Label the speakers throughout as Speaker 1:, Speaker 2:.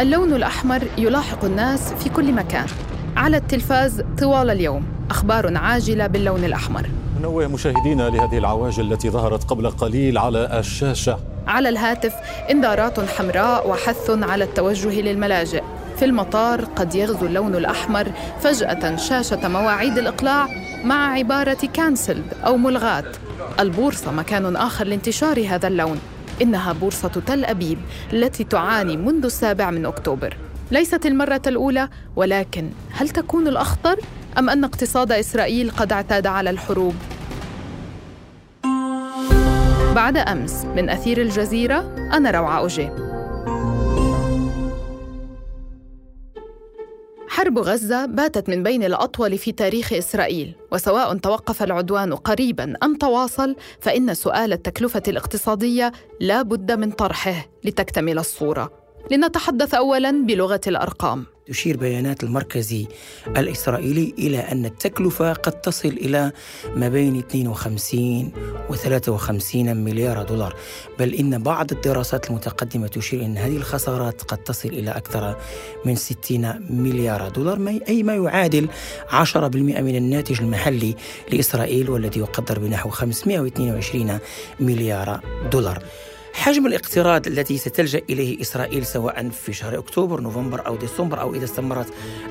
Speaker 1: اللون الأحمر يلاحق الناس في كل مكان. على التلفاز طوال اليوم أخبار عاجلة باللون الأحمر.
Speaker 2: ننوه مشاهدينا لهذه العواجل التي ظهرت قبل قليل على الشاشة.
Speaker 1: على الهاتف انذارات حمراء وحث على التوجه للملاجئ. في المطار قد يغزو اللون الأحمر فجأة شاشة مواعيد الإقلاع مع عبارة كانسلد أو ملغاة. البورصة مكان آخر لانتشار هذا اللون. إنها بورصة تل أبيب التي تعاني منذ السابع من أكتوبر ليست المرة الأولى ولكن هل تكون الأخطر أم أن اقتصاد إسرائيل قد اعتاد على الحروب؟ بعد أمس من أثير الجزيرة أنا روعة أوجي حرب غزة باتت من بين الأطول في تاريخ إسرائيل وسواء توقف العدوان قريبا أم تواصل فإن سؤال التكلفة الاقتصادية لا بد من طرحه لتكتمل الصورة. لنتحدث أولا بلغة الأرقام.
Speaker 3: تشير بيانات المركزي الإسرائيلي إلى أن التكلفة قد تصل إلى ما بين 52 و 53 مليار دولار. بل إن بعض الدراسات المتقدمة تشير أن هذه الخسارات قد تصل إلى أكثر من 60 مليار دولار أي ما يعادل 10% من الناتج المحلي لإسرائيل والذي يقدر بنحو 522 مليار دولار. حجم الاقتراض الذي ستلجأ إليه إسرائيل سواء في شهر أكتوبر نوفمبر أو ديسمبر أو إذا استمرت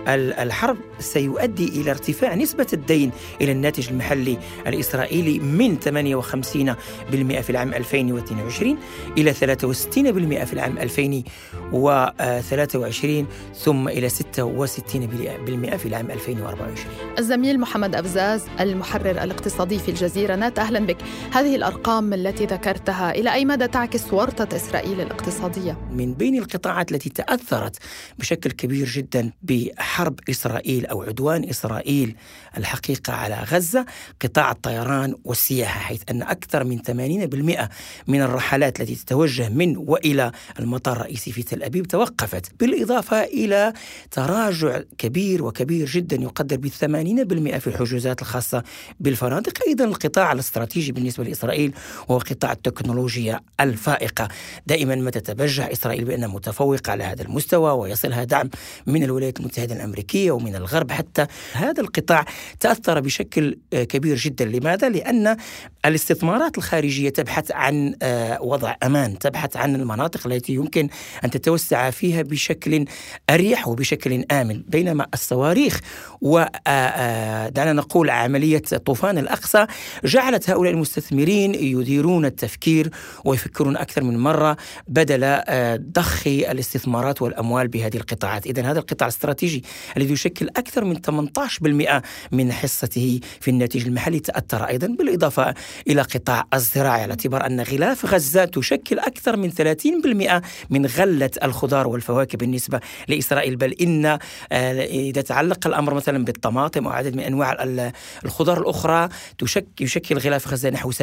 Speaker 3: الحرب سيؤدي إلى ارتفاع نسبة الدين إلى الناتج المحلي الإسرائيلي من 58% في العام 2022 إلى 63% في العام 2023 ثم إلى 66% في العام 2024
Speaker 1: الزميل محمد ابزاز المحرر الاقتصادي في الجزيرة نات أهلا بك. هذه الأرقام التي ذكرتها إلى أي مدى تعكس تعكس ورطة إسرائيل الاقتصادية.
Speaker 3: من بين القطاعات التي تأثرت بشكل كبير جدا بحرب إسرائيل أو عدوان إسرائيل الحقيقة على غزة قطاع الطيران والسياحة حيث أن أكثر من 80% من الرحلات التي تتوجه من وإلى المطار الرئيسي في تل أبيب توقفت بالإضافة إلى تراجع كبير وكبير جدا يقدر ب 80% في الحجوزات الخاصة بالفنادق أيضا القطاع الاستراتيجي بالنسبة لإسرائيل هو قطاع التكنولوجيا الف فائقة دائما ما تتبجح إسرائيل بأنها متفوقة على هذا المستوى ويصلها دعم من الولايات المتحدة الأمريكية ومن الغرب. حتى هذا القطاع تأثر بشكل آه، كبير جدا. لماذا؟ لأن الاستثمارات الخارجية تبحث عن آه، وضع أمان تبحث عن المناطق التي يمكن أن تتوسع فيها بشكل أريح وبشكل آمن. بينما الصواريخ ودعنا آه، نقول عملية طوفان الأقصى جعلت هؤلاء المستثمرين يديرون التفكير ويفكرون أكثر من مرة بدل آه، ضخ الاستثمارات والأموال بهذه القطاعات. إذا هذا القطاع الاستراتيجي الذي يشكل أكثر من 18% من حصته في الناتج المحلي تأثر أيضا بالإضافة إلى قطاع الزراعة على اعتبار أن غلاف غزة تشكل أكثر من 30% من غلة الخضار والفواكه بالنسبة لإسرائيل. بل إن آه، إذا تعلق الأمر مثلا بالطماطم أو عدد من أنواع الخضار الأخرى يشكل غلاف غزة نحو 70%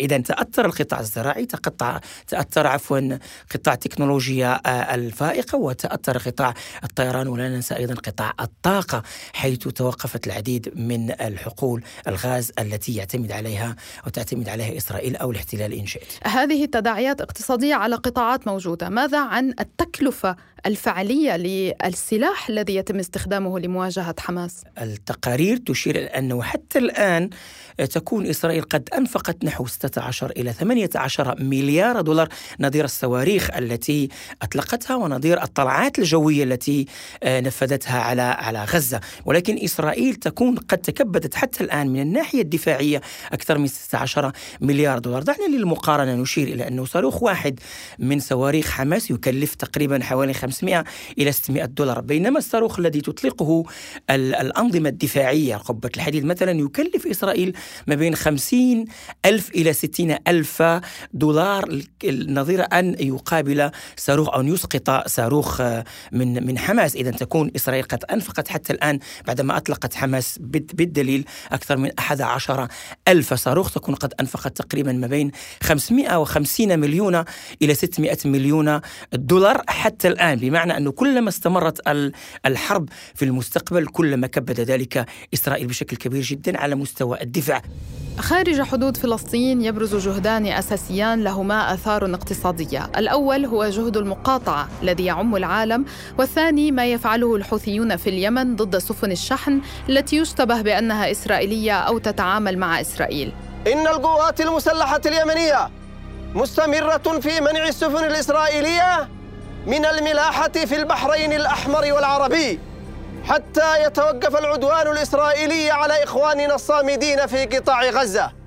Speaker 3: إذا تأثر القطاع الزراعي تقطع تأثر عفوا قطاع التكنولوجيا آه، الفائقة وتأثر قطاع الطيران ولا ننسى أيضا قطاع الطاقة حيث توقفت العديد من الحقول الغاز التي يعتمد عليها أو تعتمد عليها إسرائيل أو الاحتلال إن شئت
Speaker 1: هذه تداعيات اقتصادية على قطاعات موجودة ماذا عن التكلفة الفعلية للسلاح الذي يتم استخدامه لمواجهة حماس؟
Speaker 3: التقارير تشير إلى أنه حتى الآن تكون إسرائيل قد أنفقت نحو 16 إلى 18 مليار دولار. نظير الصواريخ التي أطلقتها ونظير الطلعات الجوية التي آه، نفذتها على على غزة. ولكن إسرائيل تكون قد تكبدت حتى الآن من الناحية الدفاعية أكثر من 16 مليار دولار. دعنا للمقارنة نشير إلى أنه صاروخ واحد من صواريخ حماس يكلف تقريبا حوالي 500 إلى 600 دولار بينما الصاروخ الذي تطلقه الأنظمة الدفاعية قبة الحديد مثلا يكلف إسرائيل ما بين 50 ألف إلى 60 ألف دولار. نظير أن يقابل صاروخ أو أن يسقط صاروخ من من حماس. إذا تكون إسرائيل قد أنفقت حتى الآن بعدما أطلقت حماس بالدليل أكثر من 11 ألف صاروخ. تكون قد أنفقت تقريبا ما بين 550 مليون إلى 600 مليون دولار حتى الآن. بمعنى أنه كلما استمرت الحرب في المستقبل كلما كبد ذلك إسرائيل بشكل كبير جدا على مستوى الدفاع.
Speaker 1: خارج حدود فلسطين يبرز جهدان أساسيان لهما آثار اقتصادية، الأول هو جهد المقاطعة الذي يعم العالم، والثاني ما يفعله الحوثيون في اليمن ضد سفن الشحن التي يشتبه بأنها إسرائيلية أو تتعامل مع إسرائيل.
Speaker 4: إن القوات المسلحة اليمنية مستمرة في منع السفن الإسرائيلية من الملاحة في البحرين الأحمر والعربي. حتى يتوقف العدوان الإسرائيلي على إخواننا الصامدين في قطاع غزة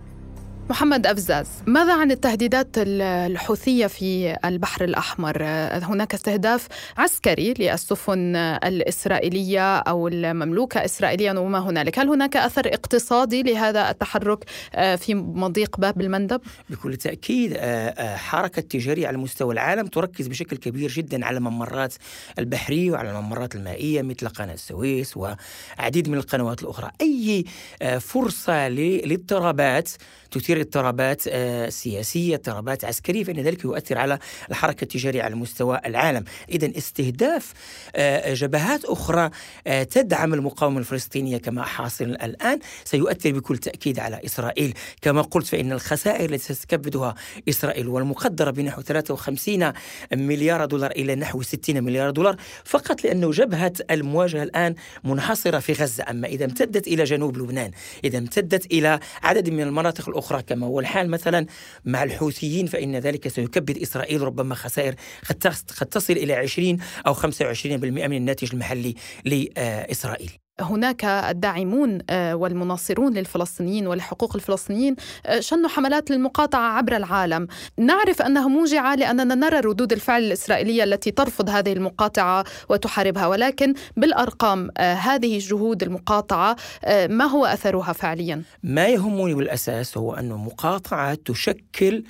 Speaker 1: محمد أفزاز ماذا عن التهديدات الحوثية في البحر الأحمر؟ هناك استهداف عسكري للسفن الإسرائيلية أو المملوكة إسرائيليا وما هنالك هل هناك أثر اقتصادي لهذا التحرك آه، في مضيق باب المندب؟
Speaker 3: بكل تأكيد آه، آه، حركة تجارية على مستوى العالم تركز بشكل كبير جدا على الممرات البحرية وعلى الممرات المائية مثل قناة السويس وعديد من القنوات الأخرى أي فرصة للاضطرابات تثير اضطرابات آه، سياسية، اضطرابات عسكرية فإن ذلك يؤثر على الحركة التجارية على مستوى العالم، اذا استهداف آه، جبهات أخرى آه، تدعم المقاومة الفلسطينية كما حاصل الآن سيؤثر بكل تأكيد على إسرائيل، كما قلت فإن الخسائر التي ستكبدها إسرائيل والمقدرة بنحو 53 مليار دولار إلى نحو 60 مليار دولار فقط لأنه جبهة المواجهة الآن منحصرة في غزة، أما إذا امتدت إلى جنوب لبنان، إذا امتدت إلى عدد من المناطق الأخرى أخرى كما هو الحال مثلا مع الحوثيين فإن ذلك سيكبد إسرائيل ربما خسائر قد تصل إلى 20 أو 25% من الناتج المحلي لإسرائيل.
Speaker 1: هناك الداعمون آه، والمناصرون للفلسطينيين ولحقوق الفلسطينيين آه، شنوا حملات للمقاطعة عبر العالم نعرف أنها موجعة لأننا نرى ردود الفعل الإسرائيلية التي ترفض هذه المقاطعة وتحاربها ولكن بالأرقام آه، هذه الجهود المقاطعة ما هو أثرها فعليا؟
Speaker 3: ما يهمني بالأساس هو أن المقاطعة تشكل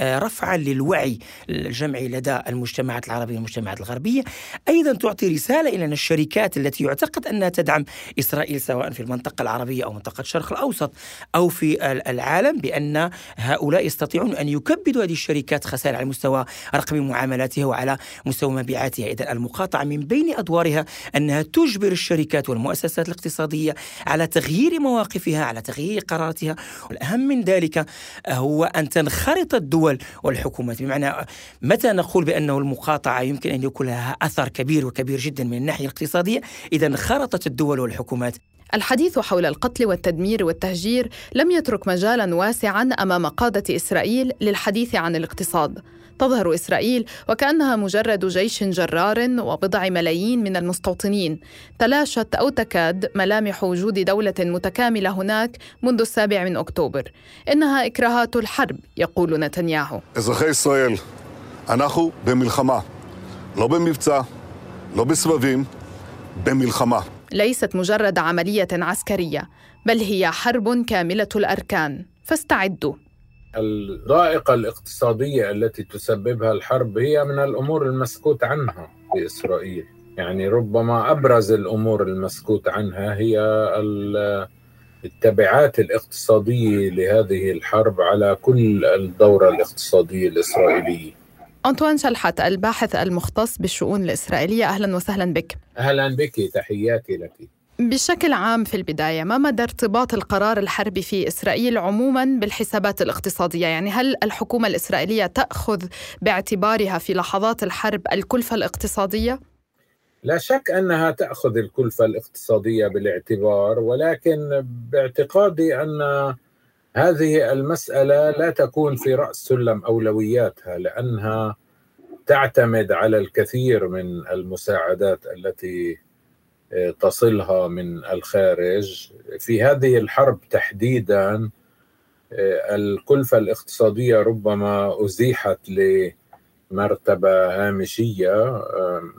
Speaker 3: رفعا للوعي الجمعي لدى المجتمعات العربية والمجتمعات الغربية. أيضا تعطي رسالة إلى الشركات التي يعتقد أنها تدعم إسرائيل سواء في المنطقة العربية أو منطقة الشرق الأوسط أو في العالم بأن هؤلاء يستطيعون أن يكبدوا هذه الشركات خسائر على مستوى رقم معاملاتها وعلى مستوى مبيعاتها. إذا المقاطعة من بين أدوارها أنها تجبر الشركات والمؤسسات الاقتصادية على تغيير مواقفها على تغيير قراراتها. والأهم من ذلك هو أن تنخرط الدول الدول والحكومات. بمعنى متى نقول بأنه المقاطعة يمكن أن يكون لها أثر كبير وكبير جدا من الناحية الاقتصادية؟ إذا انخرطت الدول والحكومات.
Speaker 1: الحديث حول القتل والتدمير والتهجير لم يترك مجالا واسعا أمام قادة إسرائيل للحديث عن الاقتصاد. تظهر اسرائيل وكانها مجرد جيش جرار وبضع ملايين من المستوطنين تلاشت او تكاد ملامح وجود دوله متكامله هناك منذ السابع من اكتوبر انها اكراهات الحرب يقول نتنياهو
Speaker 5: אזרחי ישראל, אנחנו במלחמה, לא במבצע, לא בסבבים, במלחמה.
Speaker 1: ليست مجرد عمليه عسكريه بل هي حرب كامله الاركان فاستعدوا
Speaker 6: الضائقة الاقتصادية التي تسببها الحرب هي من الأمور المسكوت عنها في إسرائيل. يعني ربما أبرز الأمور المسكوت عنها هي التبعات الاقتصادية لهذه الحرب على كل الدورة الاقتصادية الإسرائيلية.
Speaker 1: أنطوان شلحت الباحث المختص بالشؤون الإسرائيلية أهلا وسهلا بك.
Speaker 6: أهلا بك تحياتي لك.
Speaker 1: بشكل عام في البداية ما مدى ارتباط القرار الحربي في إسرائيل عموما بالحسابات الاقتصادية يعني هل الحكومة الإسرائيلية تأخذ باعتبارها في لحظات الحرب الكلفة الاقتصادية؟
Speaker 6: لا شك أنها تأخذ الكلفة الاقتصادية بالاعتبار ولكن باعتقادي أن هذه المسألة لا تكون في رأس سلم أولوياتها لأنها تعتمد على الكثير من المساعدات التي تصلها من الخارج. في هذه الحرب تحديدا الكلفة الاقتصادية ربما أزيحت لمرتبة هامشية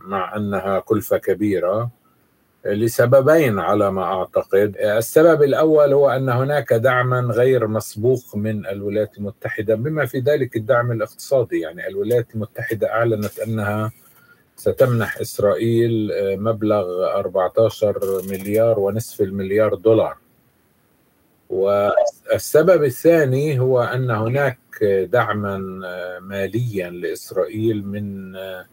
Speaker 6: مع أنها كلفة كبيرة لسببين على ما أعتقد. السبب الأول هو أن هناك دعما غير مسبوق من الولايات المتحدة بما في ذلك الدعم الاقتصادي. يعني الولايات المتحدة أعلنت أنها ستمنح إسرائيل آه، مبلغ 14 مليار ونصف المليار دولار. والسبب الثاني هو أن هناك دعما آه، ماليا لإسرائيل من آه،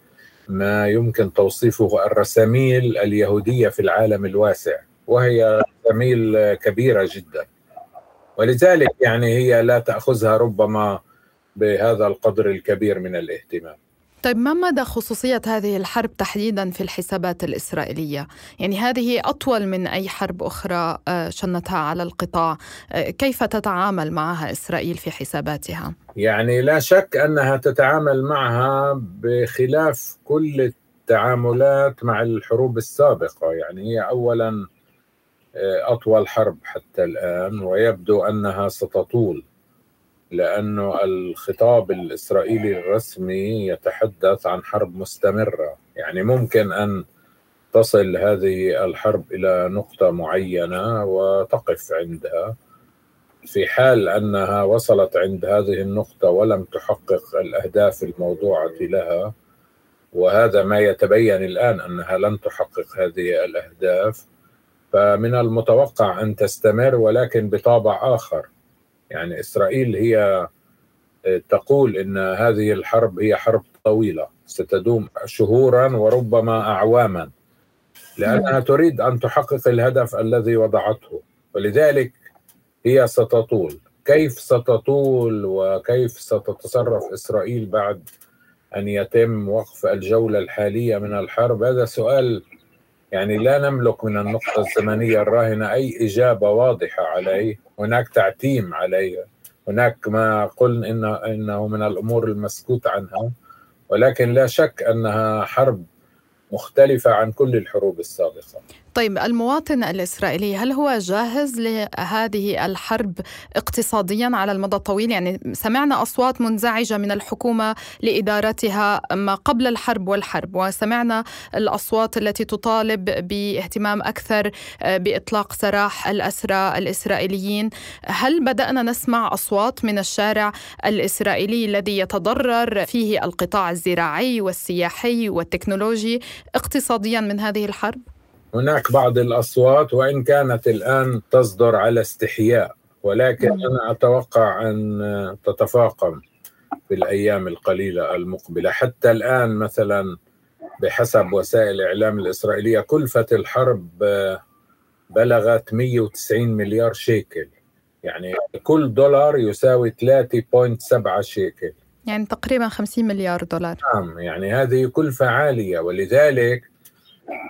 Speaker 6: ما يمكن توصيفه الرساميل اليهودية في العالم الواسع وهي رساميل كبيرة جدا. ولذلك يعني هي لا تأخذها ربما بهذا القدر الكبير من الاهتمام.
Speaker 1: طيب ما مدى خصوصية هذه الحرب تحديدا في الحسابات الإسرائيلية؟ يعني هذه أطول من أي حرب أخرى آه، شنتها على القطاع آه، كيف تتعامل معها إسرائيل في حساباتها؟
Speaker 6: يعني لا شك أنها تتعامل معها بخلاف كل التعاملات مع الحروب السابقة يعني هي أولا آه، أطول حرب حتى الآن ويبدو أنها ستطول لأنه الخطاب الإسرائيلي الرسمي يتحدث عن حرب مستمرة. يعني ممكن أن تصل هذه الحرب إلى نقطة معينة وتقف عندها في حال أنها وصلت عند هذه النقطة ولم تحقق الأهداف الموضوعة لها. وهذا ما يتبين الآن أنها لن تحقق هذه الأهداف. فمن المتوقع أن تستمر ولكن بطابع آخر. يعني إسرائيل هي آه، تقول إن هذه الحرب هي حرب طويلة ستدوم شهورا وربما اعواما لأنها تريد أن تحقق الهدف الذي وضعته ولذلك هي ستطول. كيف ستطول وكيف ستتصرف إسرائيل بعد أن يتم وقف الجولة الحالية من الحرب؟ هذا سؤال يعني لا نملك من النقطة الزمنية الراهنة أي إجابة واضحة عليه. هناك تعتيم عليه. هناك ما قلنا إنه, إنه من الأمور المسكوت عنها. ولكن لا شك أنها حرب مختلفة عن كل الحروب السابقة.
Speaker 1: طيب المواطن الإسرائيلي هل هو جاهز لهذه الحرب اقتصاديا على المدى الطويل يعني سمعنا أصوات منزعجة من الحكومة لإدارتها ما قبل الحرب والحرب وسمعنا الأصوات التي تطالب باهتمام أكثر آه، بإطلاق سراح الأسرى الإسرائيليين هل بدأنا نسمع أصوات من الشارع الإسرائيلي الذي يتضرر فيه القطاع الزراعي والسياحي والتكنولوجي اقتصاديا من هذه الحرب؟
Speaker 6: هناك بعض الأصوات وإن كانت الآن تصدر على استحياء ولكن أنا أتوقع أن تتفاقم في الأيام القليلة المقبلة. حتى الآن مثلا بحسب وسائل الإعلام الإسرائيلية كلفة الحرب بلغت 190 مليار شيكل. يعني كل دولار يساوي 3.7 شيكل.
Speaker 1: يعني تقريبا 50 مليار دولار.
Speaker 6: نعم يعني هذه كلفة عالية ولذلك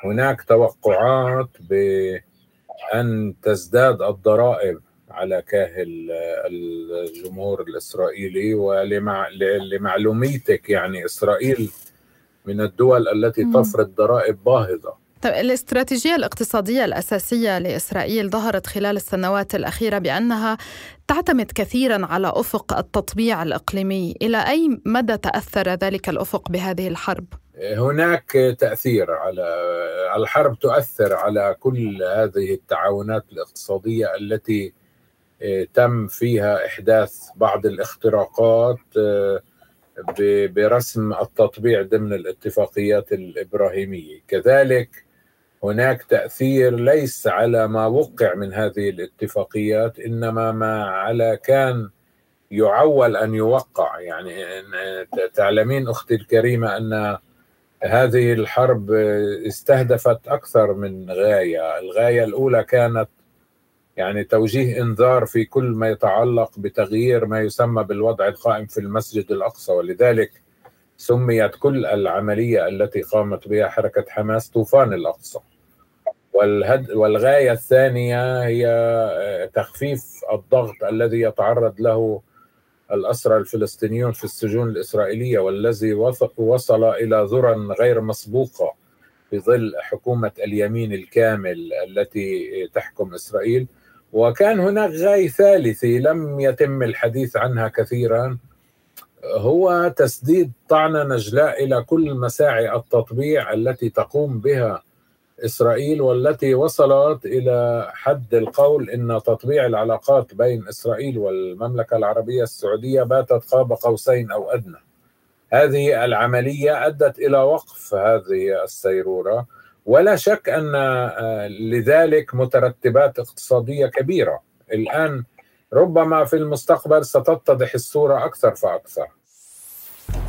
Speaker 6: هناك توقعات بأن تزداد الضرائب على كاهل الجمهور الإسرائيلي ولمعلوميتك يعني إسرائيل من الدول التي تفرض ضرائب باهظة.
Speaker 1: طيب الاستراتيجية الاقتصادية الأساسية لإسرائيل ظهرت خلال السنوات الأخيرة بأنها تعتمد كثيرا على أفق التطبيع الإقليمي إلى أي مدى تأثر ذلك الأفق بهذه الحرب؟
Speaker 6: هناك تأثير على الحرب تؤثر على كل هذه التعاونات الاقتصادية التي آه، تم فيها إحداث بعض الاختراقات آه، برسم التطبيع ضمن الاتفاقيات الإبراهيمية كذلك هناك تأثير ليس على ما وقع من هذه الاتفاقيات إنما ما على كان يعول أن يوقع. يعني تعلمين أختي الكريمة أن هذه الحرب استهدفت أكثر من غاية. الغاية الأولى كانت يعني توجيه إنذار في كل ما يتعلق بتغيير ما يسمى بالوضع القائم في المسجد الأقصى ولذلك سميت كل العملية التي قامت بها حركة حماس طوفان الأقصى. والهد والغاية الثانية هي تخفيف الضغط الذي يتعرض له الأسرى الفلسطينيون في السجون الإسرائيلية والذي وصل إلى ذرى غير مسبوقة في ظل حكومة اليمين الكامل التي تحكم إسرائيل. وكان هناك غاية ثالثة لم يتم الحديث عنها كثيرا هو تسديد طعنة نجلاء إلى كل مساعي التطبيع التي تقوم بها إسرائيل والتي وصلت إلى حد القول إن تطبيع العلاقات بين إسرائيل والمملكة العربية السعودية باتت قاب قوسين أو أدنى. هذه العملية أدت إلى وقف هذه السيرورة ولا شك أن آه، لذلك مترتبات اقتصادية كبيرة. الآن ربما في المستقبل ستتضح الصورة أكثر فأكثر.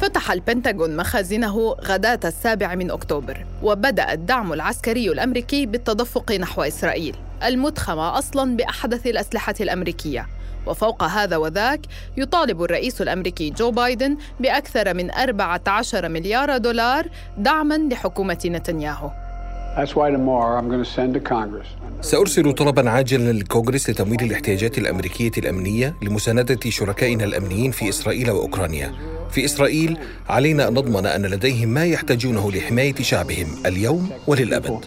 Speaker 1: فتح البنتاغون مخازنه غداة السابع من أكتوبر وبدأ الدعم العسكري الأمريكي بالتدفق نحو إسرائيل المتخمة أصلاً بأحدث الأسلحة الأمريكية. وفوق هذا وذاك يطالب الرئيس الأمريكي جو بايدن بأكثر من 14 مليار دولار دعما لحكومة نتنياهو.
Speaker 7: سأرسل طلبا عاجلا للكونغرس لتمويل الاحتياجات الأمريكية الأمنية لمساندة شركائنا الأمنيين في إسرائيل وأوكرانيا. في إسرائيل علينا أن نضمن أن لديهم ما يحتاجونه لحماية شعبهم اليوم وللأبد.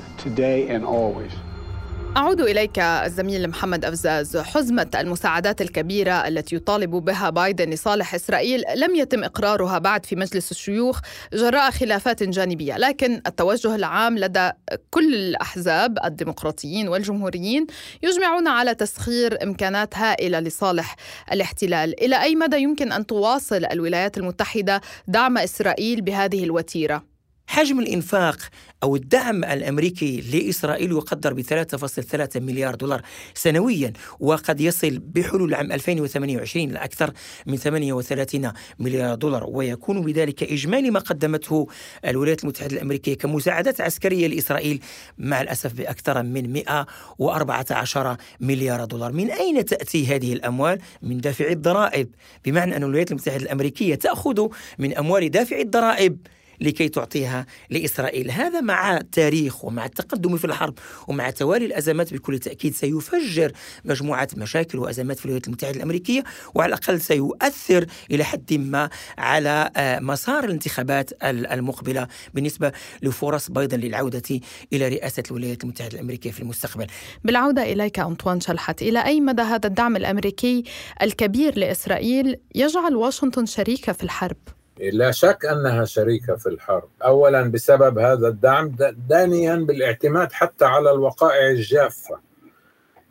Speaker 1: أعود إليك الزميل محمد أفزاز حزمة المساعدات الكبيرة التي يطالب بها بايدن لصالح إسرائيل لم يتم إقرارها بعد في مجلس الشيوخ جراء خلافات جانبية لكن التوجه العام لدى كل الأحزاب الديمقراطيين والجمهوريين يجمعون على تسخير إمكانات هائلة لصالح الاحتلال إلى أي مدى يمكن أن تواصل الولايات المتحدة دعم إسرائيل بهذه الوتيرة؟
Speaker 3: حجم الإنفاق أو الدعم الأمريكي لإسرائيل يقدر ب 3.3 مليار دولار سنويا وقد يصل بحلول عام 2028 لأكثر من 38 مليار دولار ويكون بذلك إجمالي ما قدمته الولايات المتحدة الأمريكية كمساعدات عسكرية لإسرائيل مع الأسف بأكثر من 114 مليار دولار من أين تأتي هذه الأموال؟ من دافع الضرائب بمعنى أن الولايات المتحدة الأمريكية تأخذ من أموال دافع الضرائب لكي تعطيها لإسرائيل هذا مع تاريخ ومع التقدم في الحرب ومع توالي الأزمات بكل تأكيد سيفجر مجموعة مشاكل وأزمات في الولايات المتحدة الأمريكية وعلى الأقل سيؤثر إلى حد ما على آه، مسار الانتخابات المقبلة بالنسبة لفرص بايدن للعودة إلى رئاسة الولايات المتحدة الأمريكية في المستقبل
Speaker 1: بالعودة إليك أنطوان شلحت إلى أي مدى هذا الدعم الأمريكي الكبير لإسرائيل يجعل واشنطن شريكة في الحرب؟
Speaker 6: لا شك أنها شريكة في الحرب، اولا بسبب هذا الدعم، ثانيا بالاعتماد حتى على الوقائع الجافة.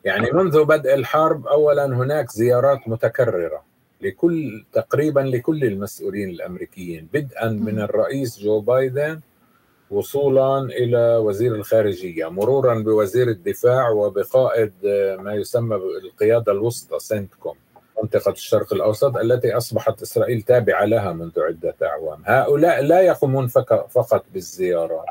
Speaker 6: يعني منذ بدء الحرب اولا هناك زيارات متكررة لكل تقريبا لكل المسؤولين الأمريكيين بدءا من الرئيس جو بايدن وصولا إلى وزير الخارجية مرورا بوزير الدفاع وبقائد ما يسمى بالقيادة الوسطى سنتكوم. منطقة الشرق الأوسط التي أصبحت إسرائيل تابعة لها منذ عدة أعوام. هؤلاء لا يقومون فقط بالزيارات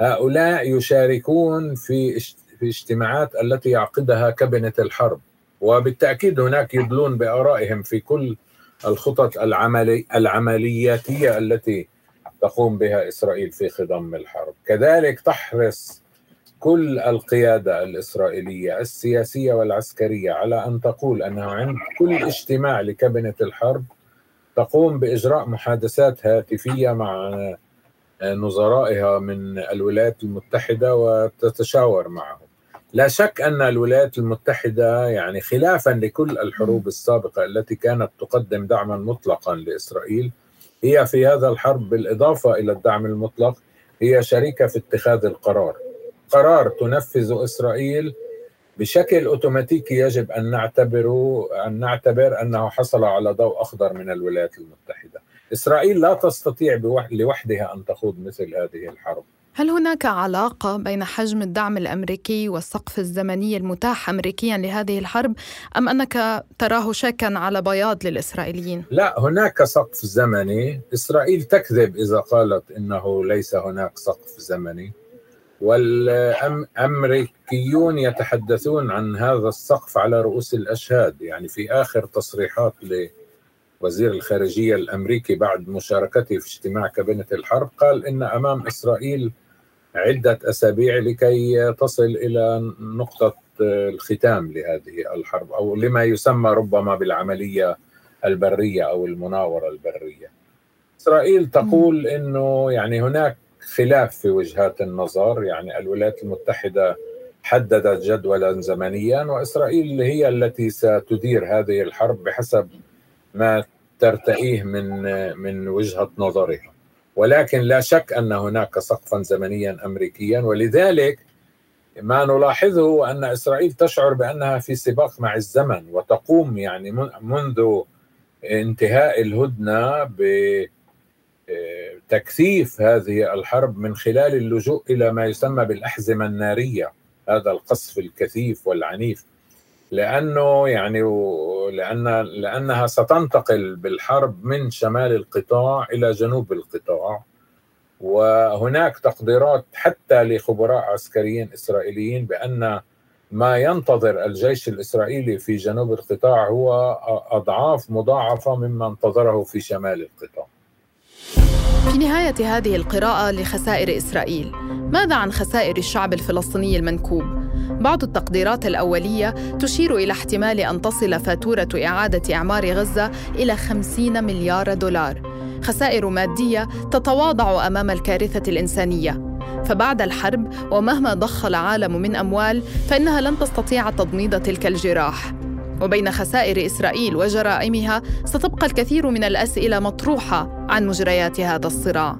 Speaker 6: هؤلاء يشاركون في في اجتماعات التي يعقدها كابينة الحرب وبالتأكيد هناك يدلون بآرائهم في كل الخطط العملي العملياتية التي تقوم بها إسرائيل في خضم الحرب. كذلك تحرص كل القيادة الإسرائيلية السياسية والعسكرية على أن تقول أنه عند كل اجتماع لكابينة الحرب تقوم بإجراء محادثات هاتفية مع نظرائها من الولايات المتحدة وتتشاور معهم. لا شك أن الولايات المتحدة يعني خلافا لكل الحروب السابقة التي كانت تقدم دعما مطلقا لإسرائيل هي في هذا الحرب بالإضافة إلى الدعم المطلق هي شريكة في اتخاذ القرار. قرار تنفذ إسرائيل بشكل أوتوماتيكي يجب أن نعتبره أن نعتبر أنه حصل على ضوء أخضر من الولايات المتحدة. إسرائيل لا تستطيع لوحدها أن تخوض مثل هذه الحرب.
Speaker 1: هل هناك علاقة بين حجم الدعم الأمريكي والسقف الزمني المتاح أمريكيا لهذه الحرب أم أنك تراه شاكا على بياض للإسرائيليين؟
Speaker 6: لا هناك سقف زمني إسرائيل تكذب إذا قالت إنه ليس هناك سقف زمني والأمريكيون يتحدثون عن هذا السقف على رؤوس الأشهاد يعني في آخر تصريحات لوزير الخارجية الأمريكي بعد مشاركته في اجتماع كابينة الحرب قال إن أمام إسرائيل عدة أسابيع لكي تصل إلى نقطة الختام لهذه الحرب أو لما يسمى ربما بالعملية البرية أو المناورة البرية. إسرائيل تقول إنه يعني هناك خلاف في وجهات النظر يعني الولايات المتحدة حددت جدولا زمنيا وإسرائيل هي التي ستدير هذه الحرب بحسب ما ترتئيه من من وجهة نظرها. ولكن لا شك أن هناك سقفا زمنيا أمريكيا ولذلك ما نلاحظه أن إسرائيل تشعر بأنها في سباق مع الزمن وتقوم يعني منذ انتهاء الهدنة ب تكثيف هذه الحرب من خلال اللجوء إلى ما يسمى بالأحزمة النارية هذا القصف الكثيف والعنيف لأنه يعني لأن لأنها ستنتقل بالحرب من شمال القطاع إلى جنوب القطاع وهناك تقديرات حتى لخبراء عسكريين إسرائيليين بأن ما ينتظر الجيش الإسرائيلي في جنوب القطاع هو أضعاف مضاعفة مما انتظره في شمال القطاع.
Speaker 1: في نهاية هذه القراءة لخسائر إسرائيل، ماذا عن خسائر الشعب الفلسطيني المنكوب؟ بعض التقديرات الأولية تشير إلى احتمال أن تصل فاتورة إعادة إعمار غزة إلى 50 مليار دولار. خسائر مادية تتواضع أمام الكارثة الإنسانية. فبعد الحرب ومهما ضخ العالم من أموال فإنها لن تستطيع تضميد تلك الجراح. وبين خسائر إسرائيل وجرائمها ستبقى الكثير من الأسئلة مطروحة عن مجريات هذا الصراع.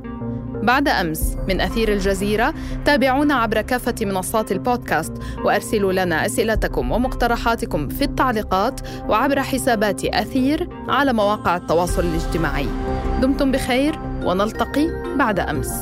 Speaker 1: بعد أمس من أثير الجزيرة تابعونا عبر كافة منصات البودكاست وأرسلوا لنا أسئلتكم ومقترحاتكم في التعليقات وعبر حسابات أثير على مواقع التواصل الاجتماعي. دمتم بخير ونلتقي بعد أمس.